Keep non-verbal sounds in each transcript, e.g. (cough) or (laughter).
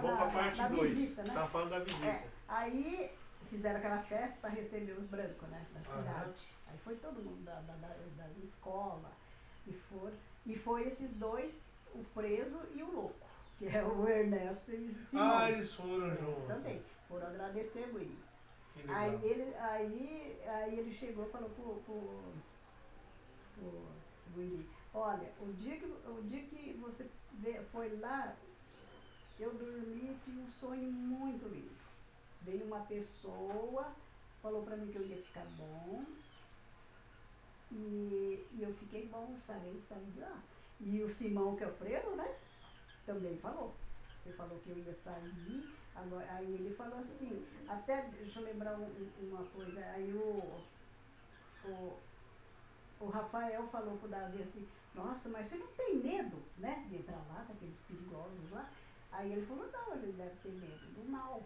Vamos para a parte 2. visita, né? Tá falando da visita. É, aí fizeram aquela festa para receber os brancos, né? Da cidade. Aí foi todo mundo da, da, da, da escola. E foram. E foi esses dois, o preso e o louco, que é o Ernesto e o Simão. Ah, eles foram juntos. Também. Foram agradecer. Que legal. Aí ele, aí, aí ele chegou e falou pro, pro, pro William, olha, o dia que, o dia que você foi lá, eu dormi e tinha um sonho muito lindo. Veio uma pessoa, falou pra mim que eu ia ficar bom. E, e eu fiquei bom, sarei, saí de lá. E o Simão, que é o preso, né? Também falou. Você falou que eu ia sair, agora, aí ele falou assim, até, deixa eu lembrar um- uma coisa, aí o, o, o Rafael falou pro Davi assim, nossa, mas você não tem medo, né, de entrar lá, daqueles perigosos lá? Aí ele falou, não, ele deve ter medo do mal,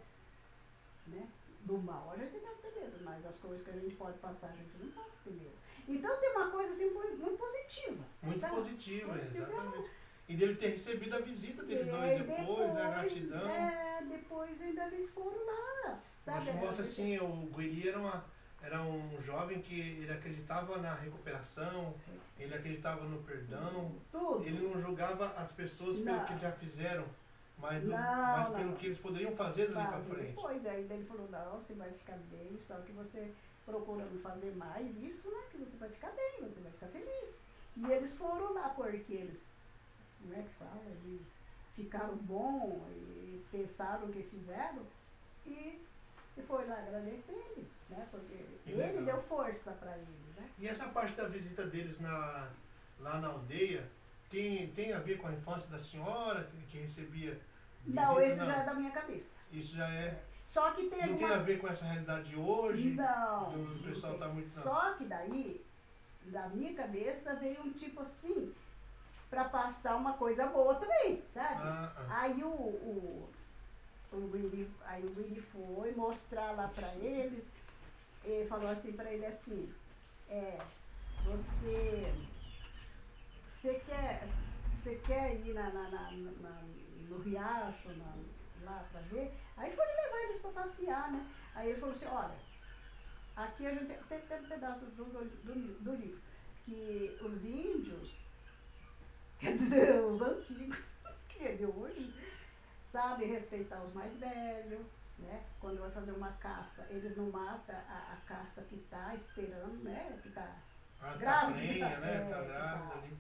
né? Do mal a gente deve ter medo, mas as coisas que a gente pode passar a gente não pode ter medo. Então tem uma coisa assim muito positiva. Muito sabe? positiva, Positiva. exatamente. E dele ter recebido a visita deles E dois aí depois, né? A gratidão. É, depois ainda eles foram lá. Mas Sabe? mostra assim, o Guiri era, uma, era um jovem que ele acreditava na recuperação, ele acreditava no perdão, Tudo. ele não julgava as pessoas pelo Não. que já fizeram, mas, do- Não, mas não. pelo que eles poderiam fazer dali Fazer frente. depois. Aí daí ele falou, não, você vai ficar bem, só que você procurando fazer mais isso, né? Que você vai ficar bem, você vai ficar feliz. E eles foram lá porque eles, como é que fala? Eles ficaram bom e pensaram o que fizeram e, e foi lá agradecer ele, né? Porque Que ele legal. deu força para ele, né? E essa parte da visita deles na, lá na aldeia tem, tem a ver com a infância da senhora que, recebia Não, visita? esse já é da minha cabeça. Isso já é. Só que tem Não tem a ver com essa realidade de hoje? Não. do pessoal não tá tem. muito- não. Só que daí, da minha cabeça, veio um tipo assim, pra passar uma coisa boa também, sabe? Ah, ah. Aí o, o, o Willy, aí o Willy foi mostrar lá pra eles, e falou assim pra ele assim, é, você, você quer, você quer ir na, na, na, na- no riacho, na- lá pra ver? Aí foram levar eles pra passear, né? Aí ele falou assim, olha, aqui a gente tem, tem um pedaço do, do, do livro, que os índios, (laughs) quer dizer, os antigos, (laughs) que é de hoje, sabem respeitar os mais velhos, né? Quando vai fazer uma caça, eles não matam a, a caça que está esperando, né? Que tá Ah, tá grávida, prenha, né? tá que grávida tá- ali.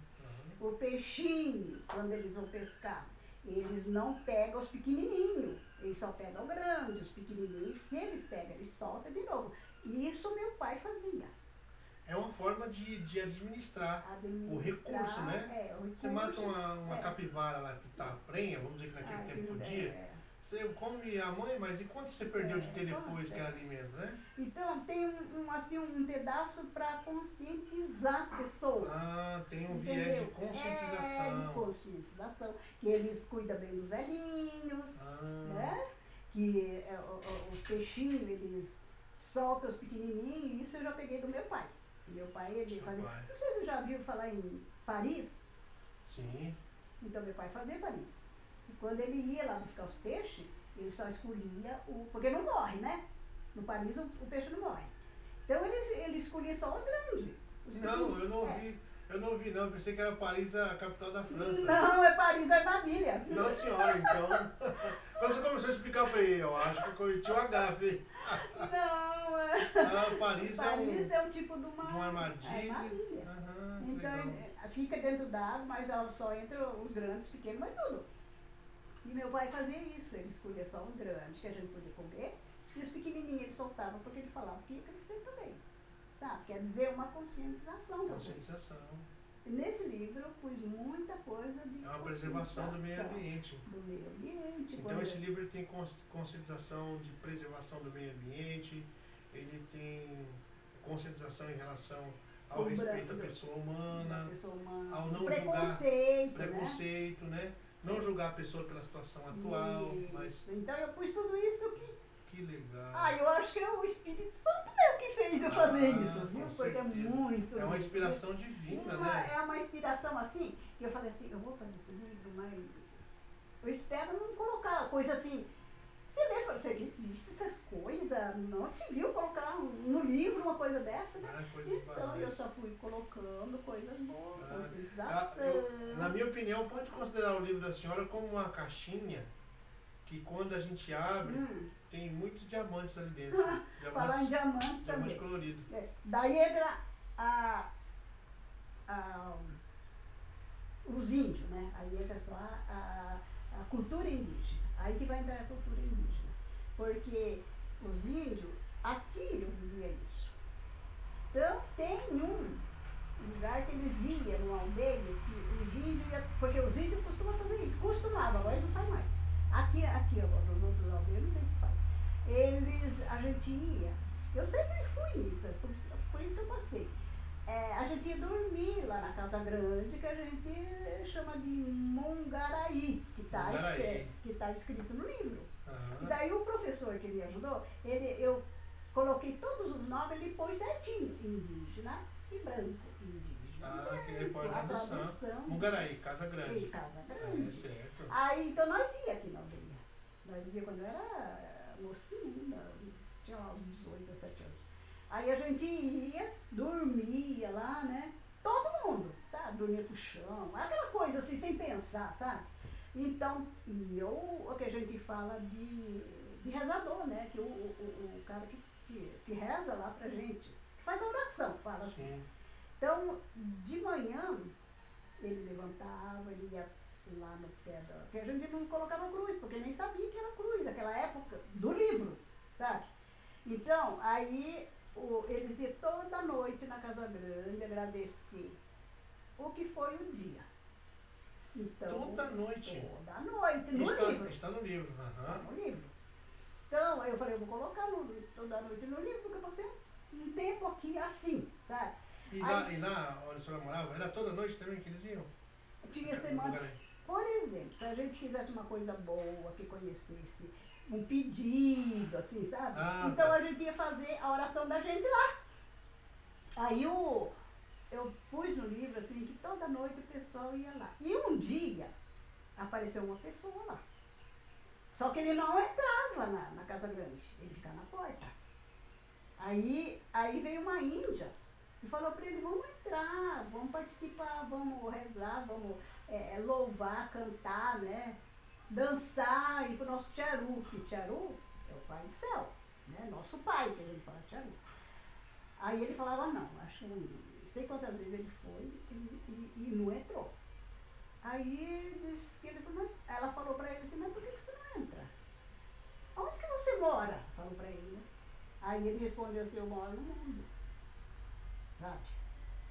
O peixinho, quando eles vão pescar, eles não pegam os pequenininhos, eles só pegam o grande, os pequenininhos, se eles pegam, eles soltam de novo. E isso meu pai fazia. É uma forma de, de administrar. administrar, recurso, né? É, o Você mata uma, uma é. capivara lá que tá prenha, vamos dizer que naquele tempo podia, é. Você come a mãe, mas e quanto você perdeu de É, ter depois que é. alimento, né? Então tem um, assim, um pedaço para conscientizar as pessoas. Ah, tem um viés de entendeu? É, de conscientização. conscientização. Que eles cuidam bem dos velhinhos, Ah, né? Que é, os peixinhos, eles soltam os pequenininhos, isso eu já peguei do meu pai. Meu pai, ele fazia... Não sei se você já viu falar em Paris, sim. então meu pai fazia Paris. E quando ele ia lá buscar os peixes, ele só escolhia o... Porque não morre, né? No Paris o, o peixe não morre. Então ele, ele escolhia só o grande. Não, eu não pequenininhos. É. Eu não vi não, pensei que era Paris a capital da França. Não, é Paris Armadilha. Não senhora, então. (laughs) Quando você começou a explicar, eu falei, eu acho que eu cometi um agafe. Não, é... Ah, Paris, Paris é um. é um tipo de uma, de uma armadilha. armadilha. Aham, que Então legal. é, fica dentro d'água, mas ela só entra os grandes, pequenos, mas tudo. E meu pai fazia isso, ele escolhia só os grandes que a gente podia comer, e os pequenininhos ele soltava porque ele falava que ia crescer também. Sabe? Quer dizer, uma conscientização. Conscientização. Nesse livro eu pus muita coisa de É uma preservação do meio ambiente. Do meio ambiente. Então esse livro tem cons- conscientização de preservação do meio ambiente, ele tem conscientização em relação ao respeito branco, à pessoa humana, pessoa humana, ao não julgar preconceito, né? preconceito, né? Não julgar a pessoa pela situação atual, Isso. mas Então eu pus tudo isso que. que legal. Ah, eu acho que é o Espírito Santo meu que fez eu fazer Ah, isso, com viu? Porque é muito. é uma inspiração divina, Uma- né? É uma inspiração assim, que eu falei assim, eu vou fazer esse livro, mas eu espero não colocar coisa assim. Você lê, você existe essas coisas, não se viu colocar no livro uma coisa dessa, né? Ah, Então eu só fui colocando coisas boas, Ah, conscientização. Eu- na minha opinião, pode considerar o livro da senhora como uma caixinha que quando a gente abre, Hum, tem muitos diamantes ali dentro. (laughs) falar em Diamantes, diamantes diamante também. colorido. É, daí entra a, a, os índios, né? Aí entra só a, a, a cultura indígena. Aí que vai entrar a cultura indígena. Porque os índios, aqui eu vivia isso. Então tem um lugar que eles iam numa aldeia, que os índios iam, porque os índios costumam fazer isso, costumavam, agora não faz mais. Aqui, aqui agora, nos outros aldeias, não sei se faz. Eles, a gente ia, eu sempre fui nisso, é por, por isso que eu passei. É, a gente ia dormir lá na Casa Grande, que a gente chama de Mongaraí, que está Mongaraí. que tá escrito no livro. E Aham. daí o professor que me ajudou, ele, eu coloquei todos os nomes, ele pôs certinho, indígena e branco, indígena. Ah, e que branco, repórter a da tradução. Mungaraí, Casa E Grande. Casa É, Grande. certo. Aí, então nós ia aqui na aldeia. Nós ia quando eu era mocinho, ainda, tinha uns 18, 17 anos. Aí a gente ia, dormia lá, né? Todo mundo, sabe? Dormia pro chão, aquela coisa assim, sem pensar, sabe? Então, e eu, o que a gente fala de, de rezador, né? Que o, o, o- cara que, que, que reza lá pra gente, que faz a oração, fala assim. Sim. Então, de manhã, ele levantava, ele ia lá no pé da. Porque a gente não colocava cruz, porque nem sabia que era cruz, naquela época, do livro, sabe? Então, aí o, eles iam toda noite na Casa Grande agradecer o que foi o dia. Então, Toda noite. Toda noite, no está, livro. está no livro. Aham. no livro. Então, eu falei, eu vou colocar no, toda noite no livro, porque você um tempo aqui assim, sabe? E lá, e lá onde a senhora morava, era toda noite também que eles iam? Tinha semana. Por exemplo, se a gente quisesse uma coisa boa, que conhecesse um pedido, assim, sabe? Ah, então tá. a gente ia fazer a oração da gente lá. Aí o, eu pus no livro assim que toda noite o pessoal ia lá. E um dia apareceu uma pessoa lá. Só que ele não entrava na, na Casa Grande, ele ficava na porta. Aí, aí veio uma índia e falou para ele, vamos entrar, vamos participar, vamos rezar, vamos é, louvar, cantar, né? Dançar, ir pro nosso Tcharu, que Tcharu é o pai do céu, né? Nosso pai, que a gente fala Tcharu. Aí ele falava não, acho que não sei quantas vezes ele foi e, e- e não entrou. Aí ele falou, ela falou para ele assim, mas por que, que você não entra? Onde que você mora? Falou para ele, né? Aí ele respondeu assim, eu moro no mundo. Sabe?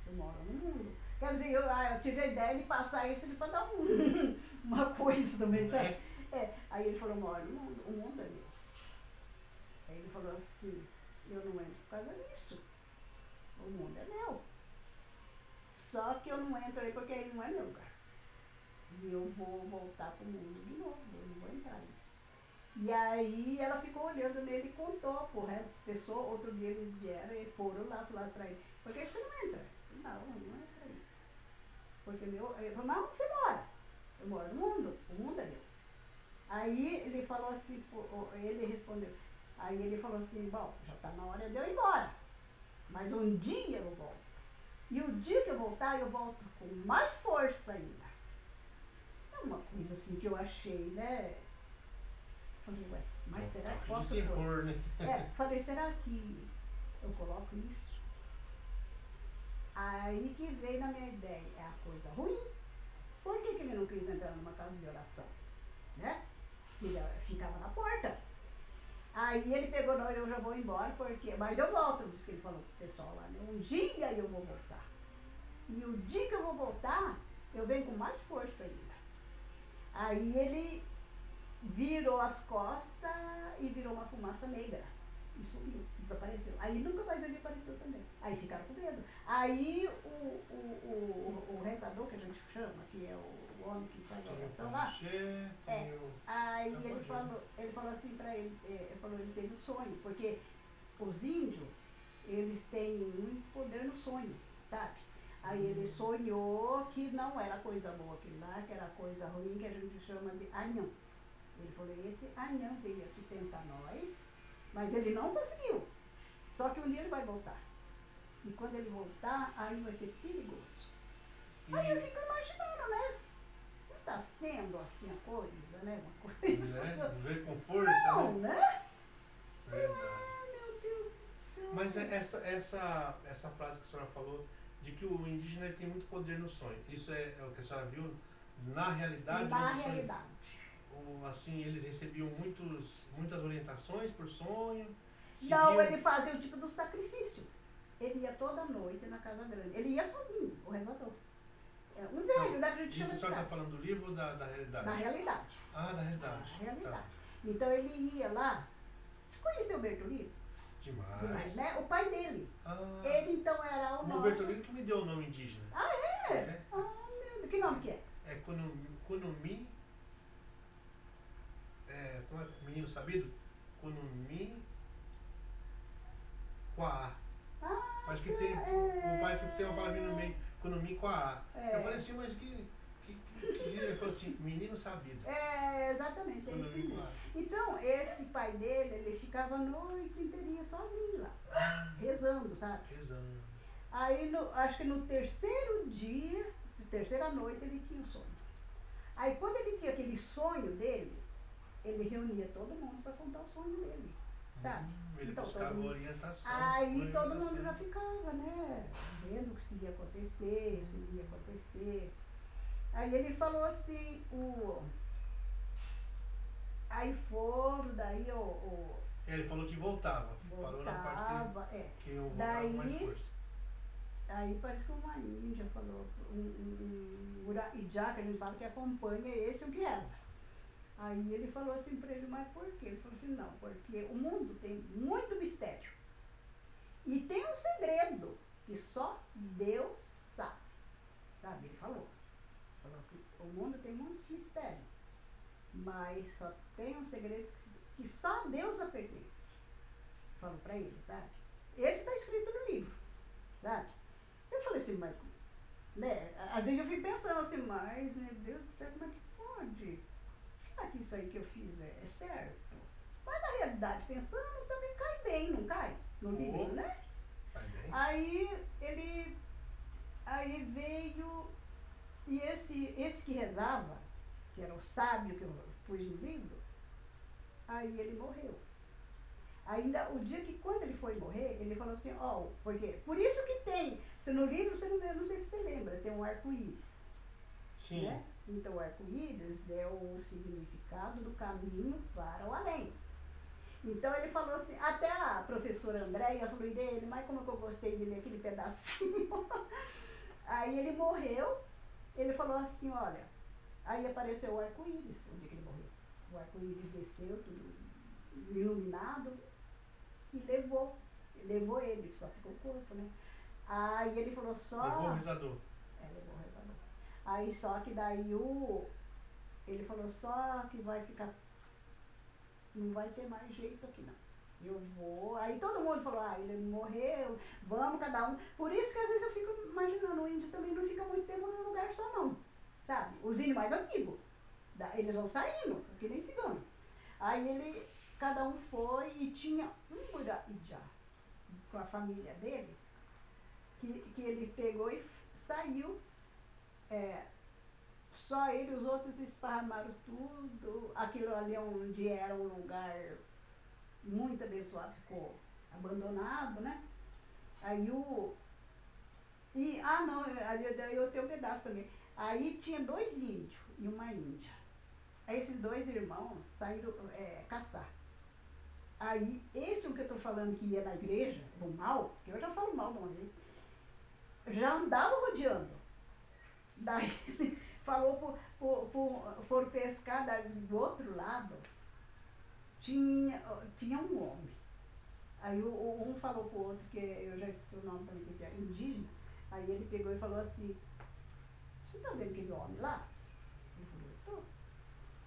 Eu moro no mundo. Quer dizer, eu, ah, eu tive a ideia de passar isso para dar um, (laughs) uma coisa também, sabe? É, aí ele falou, moro no mundo, o mundo é meu. Aí ele falou assim, eu não entro por causa disso. O mundo é meu. Só que eu não entro aí porque aí não é meu lugar. E eu vou voltar pro mundo de novo, eu não vou entrar aí. E aí ela ficou olhando nele e contou pro resto das pessoas. Outro dia eles vieram e foram lá, falaram pra ele, por que você não entra? Não, não entra aí. Porque meu. Ele falou, mas onde você mora? Eu moro no mundo, o mundo é meu. Aí ele falou assim, ele respondeu. Aí ele falou assim, bom, já está na hora de eu ir embora. Mas um dia eu volto. E o dia que eu voltar, eu volto com mais força ainda. É uma coisa assim que eu achei, né? Falei, ué, mas será que posso pôr? né? É, falei, será que eu coloco isso? Aí que veio na minha ideia, é a coisa ruim. Por que, que ele não quis entrar numa casa de oração? Né? Ele ficava na porta. Aí ele pegou, não, eu já vou embora, porque. Mas eu volto, disse que ele falou pro pessoal lá, né? Um dia eu vou voltar. E o dia que eu vou voltar, eu venho com mais força ainda. Aí ele virou as costas e virou uma fumaça negra. E sumiu, desapareceu. Aí nunca mais ele apareceu também. Aí ficaram com medo. Aí o, o, o, o rezador, que a gente chama, que é o, homem que faz a oração lá, É. Aí ele falou, ele falou assim pra ele, eh, ele falou, ele teve um sonho, porque os índios, eles têm muito poder no sonho, sabe? Aí ele sonhou que não era coisa boa aquilo lá, que era coisa ruim, que a gente chama de anhão. Ele falou, esse anhão veio aqui tentar nós, mas ele não conseguiu. Só que um dia ele vai voltar. E quando ele voltar, aí vai ser perigoso. Aí eu fico imaginando, né? Não está sendo assim a coisa, né? Uma coisa. né? (laughs) Ver com força, Não, né? né? Verdade. Ah, meu Deus do céu. Mas é essa, essa, essa frase que a senhora falou, de que o indígena tem muito poder no sonho. Isso é, é o que a senhora viu na realidade? Na no sonho? Ou, assim, eles recebiam muitos, muitas orientações por sonho? Não, seguiam- ele fazia o tipo do sacrifício. Ele ia toda noite na casa grande. Ele ia sozinho, o rezador. É, um velho, né? A gente Isso a senhora está falando do livro ou da, da realidade? Na realidade. Ah, da realidade. Na realidade. Tá. Então ele ia lá. Você conheceu o Bertolino? Demais. Demais, né? O pai dele. Ah, Ele então era o o. Bertolino que me deu o nome indígena. Ah, é? É. Ah, meu Deus. Que nome que é? É Kunumi. Kunumi é, como é? Menino sabido? Kunumi Quaa. Ah, Acho que tem. é. O pai sempre tem uma palavrinha no meio. Kunumi Quaa. É. Eu falei assim, mas que. que, que, que ele falou assim, menino sabido. É, exatamente, é isso mesmo. Então, esse pai dele, ele ficava a noite inteirinha sozinho lá, rezando, sabe? Rezando. Aí, no- acho que no terceiro dia, de terceira noite, ele tinha um sonho. Aí, quando ele tinha aquele sonho dele, ele reunia todo mundo para contar o sonho dele, sabe? Hum, ele Então, buscava todo mundo- orientação. Aí todo mundo orientação. já ficava, né? Vendo o que ia acontecer, se ia acontecer. Aí ele falou assim, o. Aí foram, daí o. o Ele falou que voltava. Parou na parte voltava, é. que, que eu voltava com mais Daí- força. Aí parece que uma índia falou, um, um, um Urahijá, que a gente fala que acompanha esse o que reza. Aí ele falou assim para ele, mas por quê? Ele falou assim, não, porque o mundo tem muito mistério. E tem um segredo que só Deus sabe. Sabe? Ele falou. Falou assim, o mundo tem muitos mistérios. Mas só tem um segredo que, só Deus a pertence. Falou para ele, sabe? Esse está escrito no livro, sabe? Eu falei assim, mas, né? Às vezes eu fico pensando assim, mas, meu Deus do céu, como é que pode? Será que isso aí que eu fiz é, é certo? Mas na realidade, pensando, também cai bem, não cai? No livro, Oh. né? Vai bem? Aí ele aí veio e esse, esse que rezava, que era o sábio que eu pus no livro, aí ele morreu. Ainda o dia que quando ele foi morrer, ele falou assim, ó, porque por isso que tem, se no livro você não não sei se você lembra, tem um arco-íris. Sim. Né? Então, o arco-íris é o significado do caminho para o além. Então, ele falou assim, até a professora Andréia falou dele, mas como que eu gostei de ler aquele pedacinho. (laughs) aí ele morreu, ele falou assim, olha, aí apareceu o arco-íris, o dia que ele morreu. O arco-íris desceu, tudo iluminado, e levou, levou ele, só ficou o corpo, né? Aí ele falou só... Levou o rezador. É, levou o rezador. Aí só que daí o. Ele falou só que vai ficar. Não vai ter mais jeito aqui não. Eu vou. Aí todo mundo falou, ah, ele morreu, vamos cada um. Por isso que às vezes eu fico imaginando, o índio também não fica muito tempo num lugar só não. Sabe? Os índios mais antigos. Eles vão saindo, que nem cigano. Aí ele, cada um foi e tinha um Murajá com a família dele, que, que ele pegou e saiu é, só ele, os outros esparramaram tudo. Aquilo ali onde era um lugar muito abençoado, ficou abandonado, né? Aí o. E, ah não, ali eu tenho um pedaço também. Aí tinha dois índios e uma índia. Aí esses dois irmãos saíram é, caçar. Aí, esse o que eu estou falando que ia na igreja, o mal, que eu já falo mal de uma vez, já andava rodeando. Daí ele (laughs) falou, por, por, por, foram pescar daí do outro lado, tinha, tinha um homem. Aí o, o- um falou pro outro, que eu já esqueci o nome também, que é indígena, aí ele pegou e falou assim, você tá vendo aquele homem lá? Ele falou,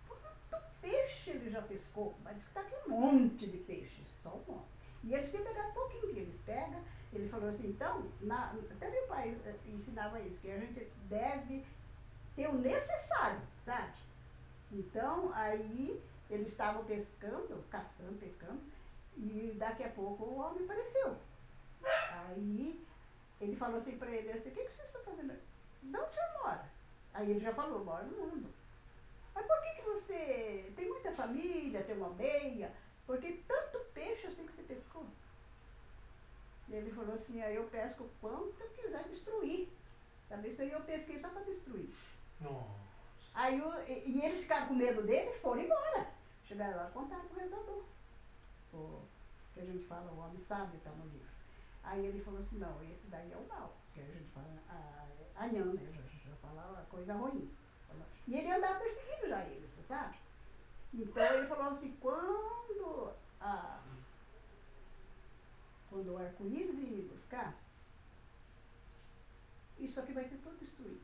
tô. Quanto peixe ele já pescou? Mas diz que tá aqui um monte de peixe, só um monte. E eles tinham pegado pouquinho que eles pegam. Ele falou assim, então, na, até meu pai eh, ensinava isso, que a gente deve ter o necessário, sabe? Então, aí eles estavam pescando, caçando, pescando, e daqui a pouco o homem apareceu. Aí ele falou assim para ele assim, o que, que você está fazendo? De onde o senhor mora? Aí ele já falou, mora no mundo. Mas por que, que você tem muita família, tem uma aldeia? Porque tanto peixe assim que você pescou. Ele falou assim, aí eu pesco quanto eu quiser destruir. Sabe, isso aí eu pesquei só para destruir. Nossa. Aí o, e, e eles ficaram com medo dele e foram embora. Chegaram lá e contaram pro rezador. O, que a gente fala, o homem sabe está no livro. Aí ele falou assim, não, esse daí é o mal. Que a gente fala, a, a nhã, né? Já, já fala a coisa ruim. E ele andava perseguindo já eles, você sabe? Então ele falou assim, quando a, quando o arco-íris ia me buscar, isso aqui vai ser tudo destruído.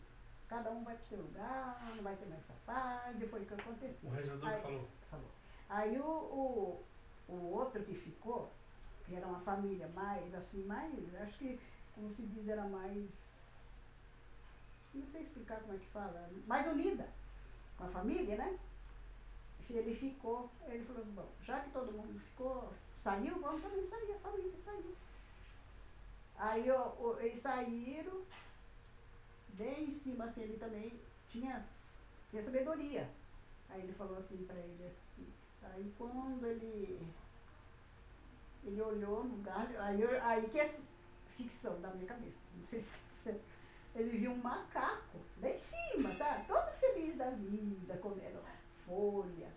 Cada um vai pro seu lugar, não vai ter mais foi o que aconteceu. O rezador Aí- falou. falou. Aí o, o, o outro que ficou, que era uma família mais, assim, mais, acho que, como se diz, era mais, não sei explicar como é que fala, mais unida com a família, né? Ele ficou, ele falou, bom, já que todo mundo ficou, saiu, vamos também sair, a família saiu. Aí o, o, eles saíram, bem em cima assim, ele também tinha, tinha sabedoria. Aí ele falou assim para ele assim, aí quando ele, ele olhou no galho, aí, eu- aí que é ficção da minha cabeça, não sei (laughs) se é- ele viu um macaco lá em cima, sabe? Todo feliz da vida, comendo folha.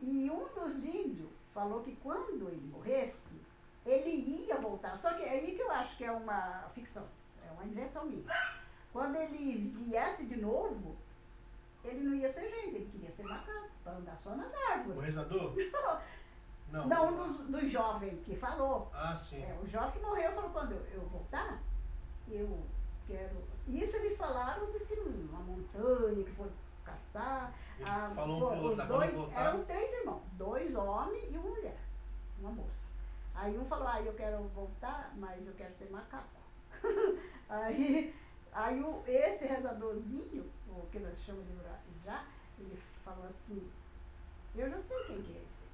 E um dos índios falou que quando ele morresse, ele ia voltar. Só que é aí que eu acho que é uma ficção, é uma invenção minha. Quando ele viesse de novo, ele não ia ser gente, ele queria ser macaco, para andar só nas O árvores. rezador? (laughs) Não. Não, um dos, dos jovens que falou. Ah, sim. É, o jovem que morreu falou, quando eu, eu voltar, eu quero. Isso eles falaram, disse que numa montanha, que foram caçar. Ah, falou um pro outro, tá? Dois, voltar. eram três irmãos, dois homens e uma mulher, uma moça. Aí um falou, ah, eu quero voltar, mas eu quero ser macaco. (laughs) aí aí o, esse rezadorzinho, o que nós chamamos de já, ele falou assim, eu já sei quem que é esse.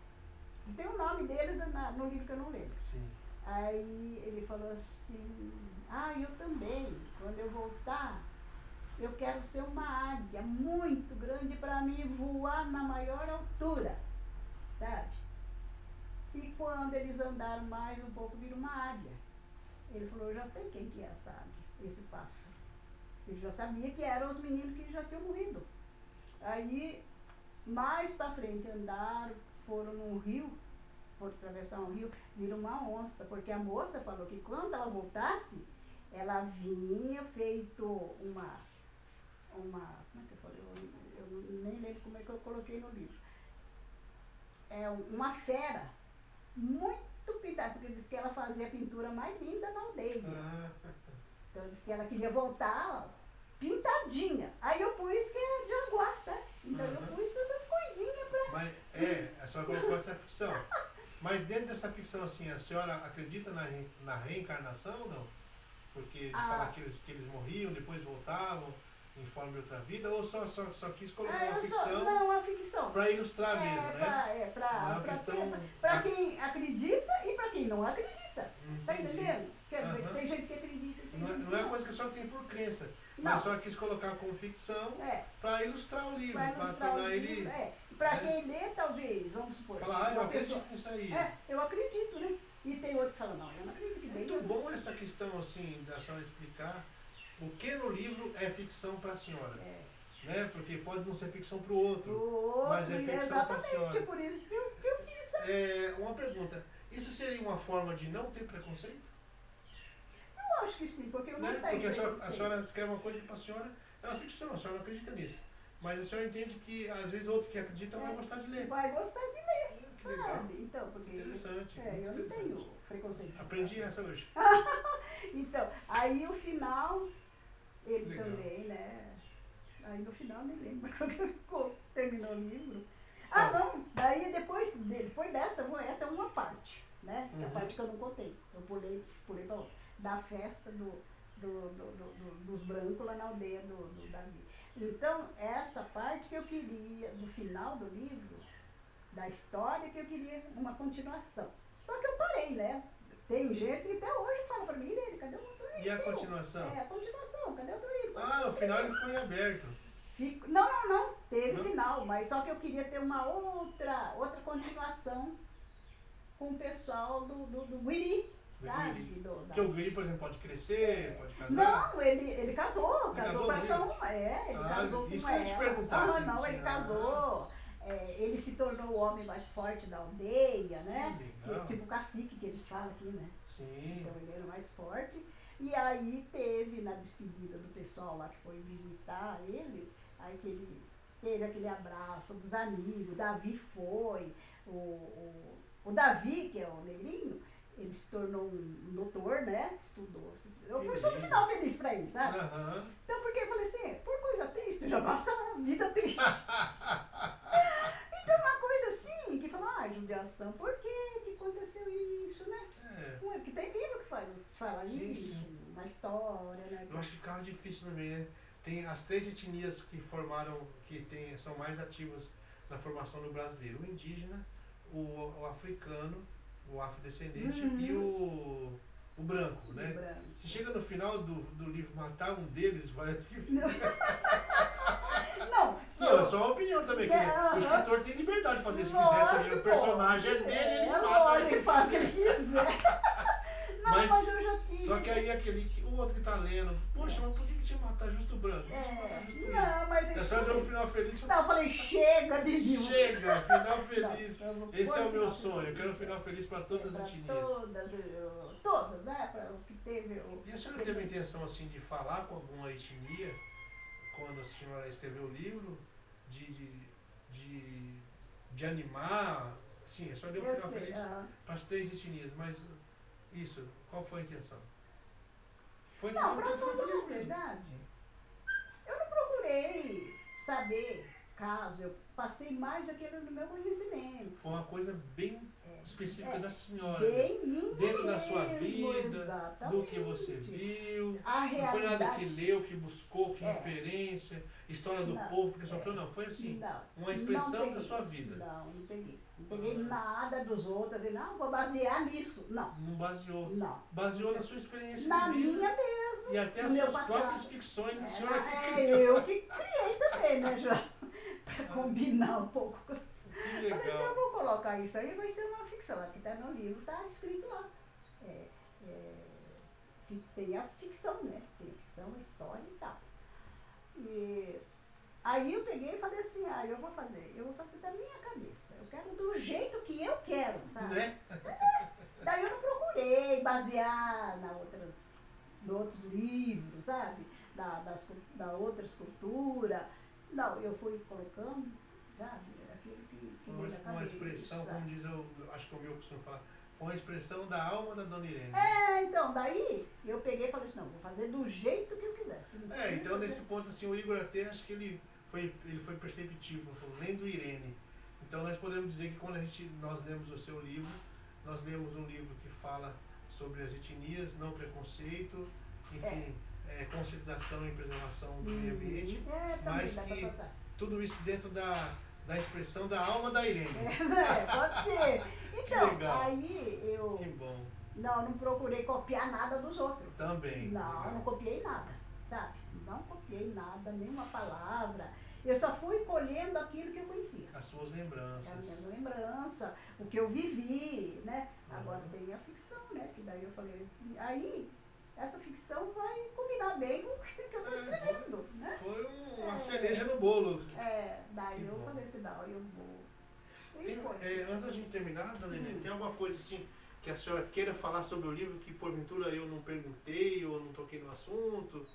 E tem o nome deles na- no livro que eu não lembro. Sim. Aí ele falou assim, ah, eu também, quando eu voltar, eu quero ser uma águia muito grande para mim voar na maior altura, sabe? E quando eles andaram mais um pouco, viram uma águia. Ele falou, eu já sei quem que é essa águia, esse pássaro. Ele já sabia que eram os meninos que já tinham morrido. Aí, mais para frente, andaram, foram num rio, foram atravessar um rio, viram uma onça, porque a moça falou que quando ela voltasse, ela vinha feito uma, uma, como é que eu falei, eu, eu nem lembro como é que eu coloquei no livro. É uma fera, muito pintada, porque disse que ela fazia a pintura mais linda na aldeia. Então disse que ela queria voltar pintadinha. Aí eu pus que é jaguar, sabe? Então eu Uhum. pus todas essas coisinhas pra. mas é, a senhora colocou essa ficção. Mas dentro dessa ficção, assim, a senhora acredita na, re- na reencarnação ou não? Porque de Ah. falar que eles, que eles morriam, depois voltavam de outra vida, ou só, só, só quis colocar Ah, uma ficção não, a ficção. para ilustrar é, mesmo, né? pra, é, Não é pra, questão- quem, acredita e pra quem não acredita. Tá Entendi. entendendo? Quer dizer, que Aham. tem gente que acredita e tem Não é, gente não é coisa que senhora tem por crença, Não. mas a senhora quis colocar como ficção É, para ilustrar o livro, para tornar ele. é. E pra né? quem lê, talvez, vamos supor. Falar, ah, eu uma pessoa- acredito nisso aí. É, eu acredito, né? E tem outro que fala, não, eu não acredito que bem. Muito bom essa questão, assim, da senhora explicar o que no livro é ficção para a senhora. É. Né? Porque pode não ser ficção para o outro. Mas é ficção pra senhora. exatamente, por isso que eu, que eu fiz. É, uma pergunta, isso seria uma forma de não ter preconceito? Eu acho que sim, porque eu não Né? tenho Porque a senhora, a senhora escreve uma coisa que para a senhora é uma ficção, a senhora não acredita nisso. Mas a senhora entende que às vezes outro que acredita vai É. gostar de ler. Vai gostar de ler, Que legal. sabe? Então, porque Interessante. é, eu não tenho preconceito. Aprendi essa hoje. (laughs) Então, aí o final, ele Legal. também, né? Aí no final nem lembro (laughs) como terminou o livro. Ah, Tá. não, daí depois, depois dessa, essa é uma parte, né? É a Uhum. parte que eu não contei. Eu pulei, pulei pra outra. Da festa do, do, do- do- do- dos brancos lá na aldeia do, do Davi. Então, essa parte que eu queria, no final do livro, da história que eu queria uma continuação. Só que eu parei, né? Tem gente que até hoje fala pra mim, Irene, cadê o E a continuação? É, a continuação, cadê o Torino? Ah, no final ele ficou em aberto. Fico... Não, não, não, teve Não? final, mas só que eu queria ter uma outra, outra continuação com o pessoal do, do, do Guiri, sabe? Do- Porque o Guiri, por exemplo, pode crescer, pode casar. Não, ele, ele casou, Ele casou casou com essa uma, é, ele Ah, casou isso com que eu te ela. perguntar, Ah, não, ele ele tinha- casou, é, ele se tornou o homem mais forte da aldeia, né? Que legal. tipo cacique que eles falam aqui, né? Sim. Então ele era mais forte. E aí teve na despedida do pessoal lá que foi visitar eles, aí que ele teve aquele abraço dos amigos, Davi foi, o, o, o Davi, que é o negrinho, ele se tornou um doutor, né? Estudou. Eu fui só no final feliz pra ele, sabe? Aham. Então, porque eu falei assim, por coisa triste, já passa a vida triste. (laughs) então, uma coisa assim, que fala, ah, judiação, por que que aconteceu isso, né? É. Ué, porque tem livro que fala, fala Sim, isso, sim. Na história, né? Eu acho que ficava difícil também, né? Tem as três etnias que formaram, que tem, são mais ativas na formação do brasileiro. O indígena, o, o africano, o afrodescendente Uhum. e o, o branco, né? Branco. Se chega no final do, do livro matar um deles, parece que... Não, (laughs) não, Não, eu- é só uma opinião também, que Não, o escritor tem liberdade de fazer se quiser também. O personagem é dele, ele é, mata. lógico, ele faz o que ele quiser. Não, Mas- mas, eu já tive. Só que aí aquele, que- o outro que tá lendo, poxa, mas por que que tinha que matar justo o branco? Matar É, justo não, mas É isso. só deu um final feliz. Não, eu falei, chega de livro. Chega, final (laughs) feliz. Não, Esse é o meu sonho, eu quero um final feliz para É, todas as etnias. Todas, eu- todas, né? Para o que teve. o- E a senhora teve a intenção assim de falar com alguma etnia quando a senhora escreveu o livro? De, de, de, de animar? Sim, a senhora deu um final sei, feliz aham. para as três etnias, mas isso, qual foi a intenção? Foi a Não, pra falar a verdade, eu não procurei saber caso, eu passei mais aquilo no meu conhecimento. Foi uma coisa bem específica é, da senhora. mesmo. Dentro da sua vida, exatamente. do que você viu. Não foi nada que leu, que buscou, que É. referência, história do Não, povo, porque é. sofreu, não. Foi assim, Não, uma expressão da sua vida. Não, não peguei. Não peguei Ah. nada dos outros e não, vou basear nisso. Não, Não baseou. não. Baseou na sua experiência Na de vida. minha mesmo. E até as suas passado. próprias ficções, a senhora que É, criou. eu que criei também, né, já? (laughs) Pra combinar um pouco. Que Falei, se eu legal. vou colocar isso aí, vai ser uma ficção. Aqui tá no livro, tá escrito lá. É, é, tem a ficção, né? Tem ficção, história e tal. E aí eu peguei e falei assim, ah, eu vou fazer, eu vou fazer da minha cabeça. Eu quero do jeito que eu quero, sabe? Né? (laughs) Daí eu não procurei basear na outras, em outros livros, sabe? Da, das, da outras culturas. Não, eu fui colocando, sabe? Uma, uma expressão, sabe? como diz o, acho que é o meu costume falar, uma expressão da alma da Dona Irene. É, então, daí eu peguei e falei assim, não, vou fazer do jeito que eu quiser. É, então fazer- nesse ponto assim, o Igor até acho que ele foi, ele foi perceptivo, lendo Irene. Então nós podemos dizer que quando a gente, nós lemos o seu livro, nós lemos um livro que fala sobre as etnias, não preconceito, enfim, é, conscientização e preservação do meio ambiente. É, mas que-. Tudo isso dentro da, da expressão da alma da Irene. É, pode ser. (laughs) Então, aí eu Que bom. não, não procurei copiar nada dos outros. Também. Não, legal. não copiei nada, sabe? Não copiei nada, nenhuma palavra. Eu só fui colhendo aquilo que eu conhecia. As suas É lembranças. minha lembrança, o que eu vivi, né? Agora Uhum. tem a ficção, né? Que daí eu falei assim, aí essa ficção vai combinar bem com o que eu estou É, escrevendo, né? Foi um- uma É. cereja no bolo. É, daí Que eu bom. falei assim, não, eu vou. Tem, é, antes da gente terminar, dona Helena, Hum. tem alguma coisa assim que a senhora queira falar sobre o livro que porventura eu não perguntei ou não toquei no assunto?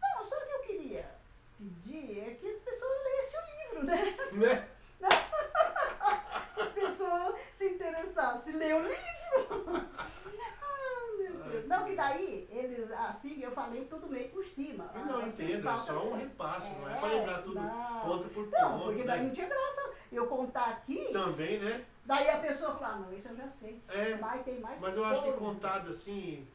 Não, só o que eu queria pedir é que as pessoas lessem o livro, né? Né? (laughs) Que as pessoas se interessassem, ler o livro. (laughs) Ah. Não, que daí, eles, assim, eu falei tudo meio por cima. Eu não As entendo, é só um repasse, não é É, pra lembrar tudo não. ponto por Não, ponto. porque daí né? não tinha graça eu contar aqui, Também, né? daí a pessoa fala, não, isso eu já sei. É, Mas tem mais mas eu acho que contado assim,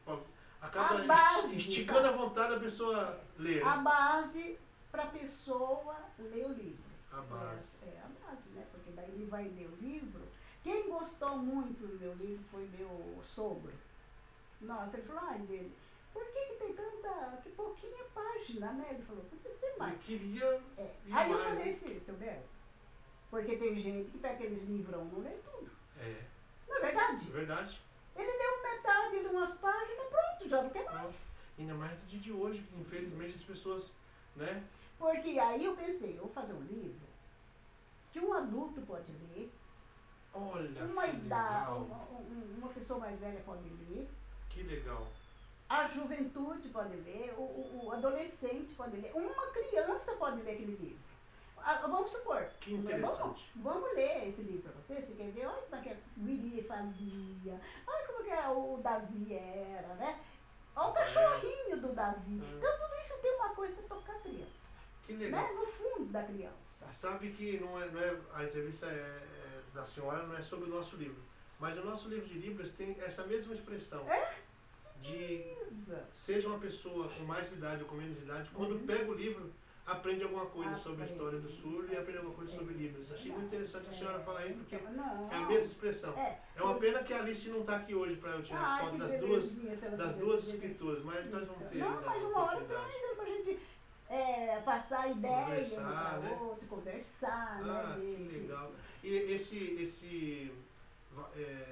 acaba A base, esticando sabe? a vontade da pessoa ler. A base para a pessoa ler o livro. A base. É, é a base, né? Porque daí ele vai ler o livro, quem gostou muito do meu livro foi meu sogro. Nossa, ele falou, ai dele, por que, que tem tanta, que pouquinha página, né? Ele falou, porque você mais. Eu queria. É. Aí eu falei assim, seu Beto, porque tem gente que pega aqueles livrão não lê tudo. É, Não é verdade? é verdade. Ele leu metade de umas páginas, pronto, já não quer mais. Nossa, ainda mais no dia de hoje, que infelizmente as pessoas, né? Porque aí eu pensei, eu vou fazer um livro que um adulto pode ler, Olha, uma que idade, legal. uma, um- uma pessoa mais velha pode ler, Que legal. a juventude pode ler, o, o- o adolescente pode ler, uma criança pode ler aquele livro. Ah, vamos supor, Que vamos, interessante. vamos ler esse livro para você, você quer ver, olha como é que a Guiri fazia, olha como é que o Davi era, né? Olha o É. cachorrinho do Davi. É. Então tudo isso tem uma coisa para tocar a criança, Que legal. né? No fundo da criança. Sabe que não é, não é a entrevista é, é da senhora não é sobre o nosso livro, mas o nosso livro de Libras tem essa mesma expressão É? de seja uma pessoa com mais idade ou com menos idade, quando Uhum. pega o livro aprende alguma coisa sobre a história do Aprende. surdo e aprende alguma coisa sobre Libras. Achei muito interessante a senhora falar isso porque é a mesma expressão. É. É uma pena que a Alice não está aqui hoje para eu tirar Ai, foto das duas, das duas dizer. escritoras, mas nós vamos ter Não, mas a uma hora traz aí pra gente é, passar ideia Conversar, né? outro, conversar, Ah, né? que legal. E esse, esse, é,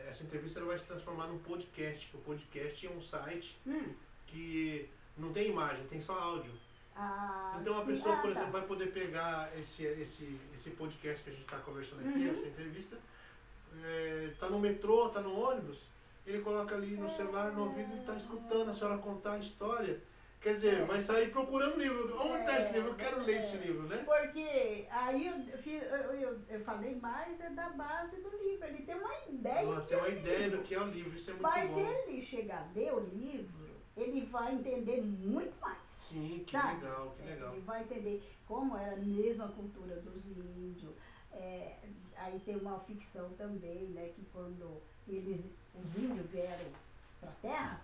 essa entrevista vai se transformar num podcast, o podcast é um site Hum. que não tem imagem, tem só áudio. Ah, Então a pessoa, Ah, por tá. exemplo, vai poder pegar esse, esse, esse podcast que a gente está conversando aqui, Uhum. essa entrevista, está no metrô, está no ônibus, ele coloca ali no celular, no ouvido e está escutando a senhora contar a história. Quer dizer, É. vai sair procurando livro. Onde está esse É, livro? Eu quero ler esse é. livro, né? Porque aí eu, fiz- eu, eu, eu falei mais é da base do livro. Ele tem uma ideia. Que tem é uma o ideia livro. do que é o livro, isso é muito Mas se bom. ele chegar a ler o livro, ele vai entender muito mais. Sim, que Sabe? legal, que É, legal. Ele vai entender como era mesmo a cultura dos índios. É, aí tem uma ficção também, né, que quando eles, os índios vieram para a terra,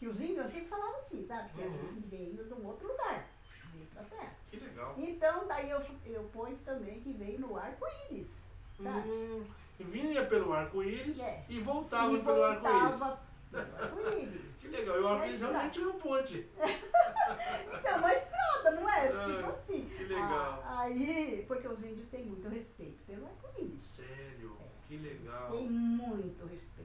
que os índios antigos falavam assim, sabe? Que Uhum. veio de um outro lugar, veio para a terra. Que legal. Então, daí eu, eu ponho também que veio no arco-íris. Tá. Hum, vinha pelo arco-íris É. e voltava e pelo arco-íris. voltava pelo arco-íris. (laughs) Que legal, e o arco-íris É realmente (laughs) é uma ponte. Então, uma estrada, não é? Ah, tipo assim. que legal. Ah, aí, porque os índios têm muito respeito pelo arco-íris. Sério, que legal. Tem muito respeito.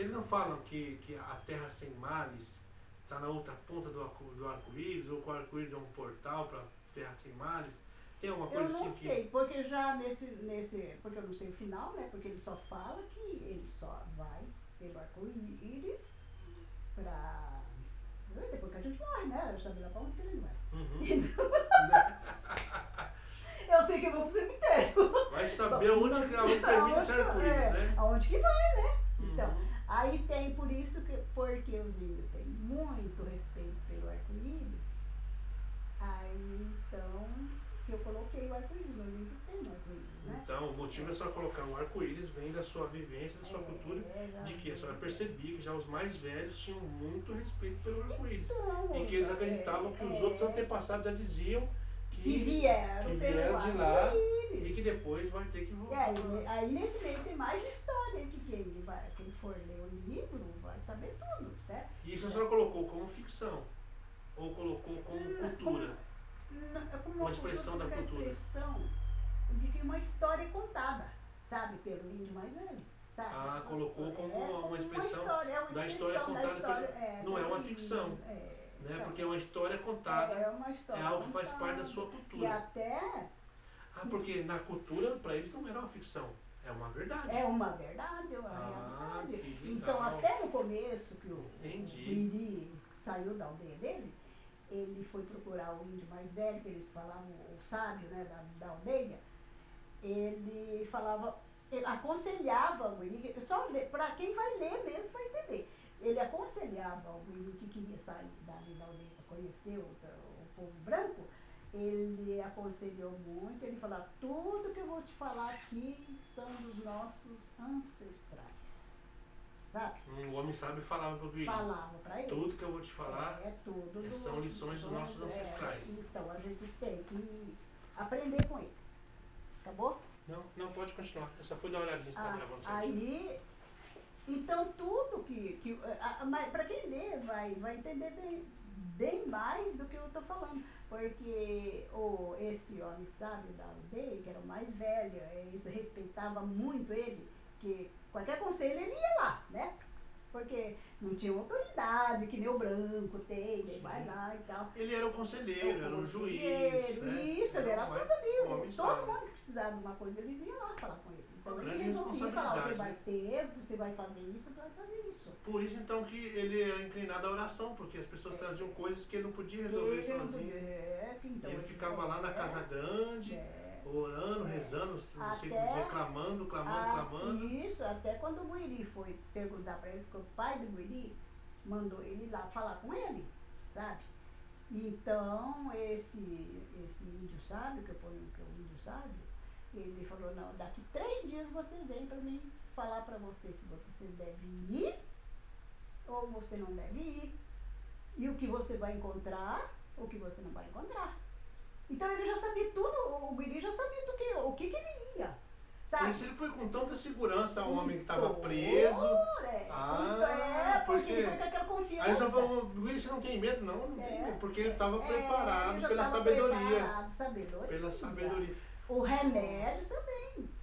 Eles não falam que, que a terra sem males está na outra ponta do arco- do arco-íris, ou que o arco-íris é um portal para terra sem males? Tem alguma Eu coisa não assim sei, porque já nesse, nesse. Porque eu não sei o final, né? Porque ele só fala que ele só vai pelo arco-íris pra. Depois que a gente morre, né? Eu sabia lá pra onde que ele vai. que. Uhum. (laughs) Então, eu sei que eu vou pro cemitério. Vai saber onde, que- onde termina esse arco-íris, é, né? Aonde que vai, né? Então, Uhum. Aí tem por isso que, porque os índios têm muito respeito pelo arco-íris, aí então eu coloquei o arco-íris, no livro tem o arco-íris, né? Então, o motivo é só colocar o arco-íris, vem da sua vivência, da sua É, cultura, já de que a senhora percebia que já os mais velhos tinham muito respeito pelo arco-íris. Então, E que eles é, acreditavam que os é, outros antepassados já diziam que, vieram, que vieram de lá arco-íris. e que depois vai ter que E voltar. aí, aí nesse meio tem mais história que quem, vai, quem for ler o livro vai saber tudo, né? Isso a senhora colocou como ficção? Ou colocou como Hum, cultura? Não, é como Uma expressão da uma cultura. expressão de que uma história contada, sabe, pelo índio mais velho. Sabe? Ah, colocou como É, uma expressão história, é uma da história expressão da contada história, pelo- é, não é uma índio, ficção, é, Né? então, Porque é uma história contada, é uma história é algo que faz parte da sua E cultura. até Ah, porque na cultura, para eles, não era uma ficção, é uma verdade. é uma verdade, é uma Ah, realidade. Então, até no começo que o, Entendi. o Iri saiu da aldeia dele, ele foi procurar o índio mais velho, que eles falavam, o sábio né, da, da aldeia, ele falava, ele aconselhava o Iri, só para quem vai ler mesmo vai entender. Ele aconselhava o Iri que queria sair dali da aldeia para conhecer o, o povo branco, ele aconselhou muito, ele falava, tudo que eu vou te falar aqui são dos nossos ancestrais. Sabe? Um homem sábio falava para o Guilherme, Falava para ele. tudo que eu vou te falar, É tudo. do- são lições dos nossos é, ancestrais. então a gente tem que aprender com eles. Acabou? não, não pode continuar. Eu só fui dar uma olhadinha se tá Ah, gravando aí, então tudo que, que para quem lê vai, vai entender bem, bem mais do que eu estou falando, porque o, esse homem sábio da aldeia, que era o mais velho, eles respeitavam muito ele, que qualquer conselho ele ia lá, né? Porque não tinha autoridade, que nem o branco tem, ele vai lá e tal. Ele era o conselheiro, era o juiz. né? Isso, ele era um homem Todo mundo que precisava de uma coisa, eles iam lá falar com ele. Então ele grande resolvia falar, você vai ter, você vai fazer isso, você vai fazer isso. Por isso então que ele era inclinado à oração, porque as pessoas traziam coisas que ele não podia resolver Ele não sozinho. podia- é, que então ele ele ficava lá na é, casa grande, é. orando, É. rezando, não sei Até- dizer, clamando, clamando, Ah, clamando. Isso, até quando o Guiri foi perguntar para ele, porque o pai do Guiri mandou ele lá falar com ele, sabe? Então, esse, esse índio sábio, que eu ponho que é o índio sábio, ele falou, não, daqui três dias você vem para mim falar para você se você deve ir ou você não deve ir. E o que você vai encontrar, o que você não vai encontrar. Então ele já sabia tudo, o Guiri já sabia do que, o que, que ele ia. Por Sabe? isso ele foi com tanta segurança ao homem que estava preso. É, Ah, é porque porque- ele foi com aquela confiança. Aí só falou, Luiz, você não tem medo? Não, não tem É. medo, porque ele estava É, preparado ele pela tava sabedoria. preparado, sabedoria. Pela sabedoria. O remédio também.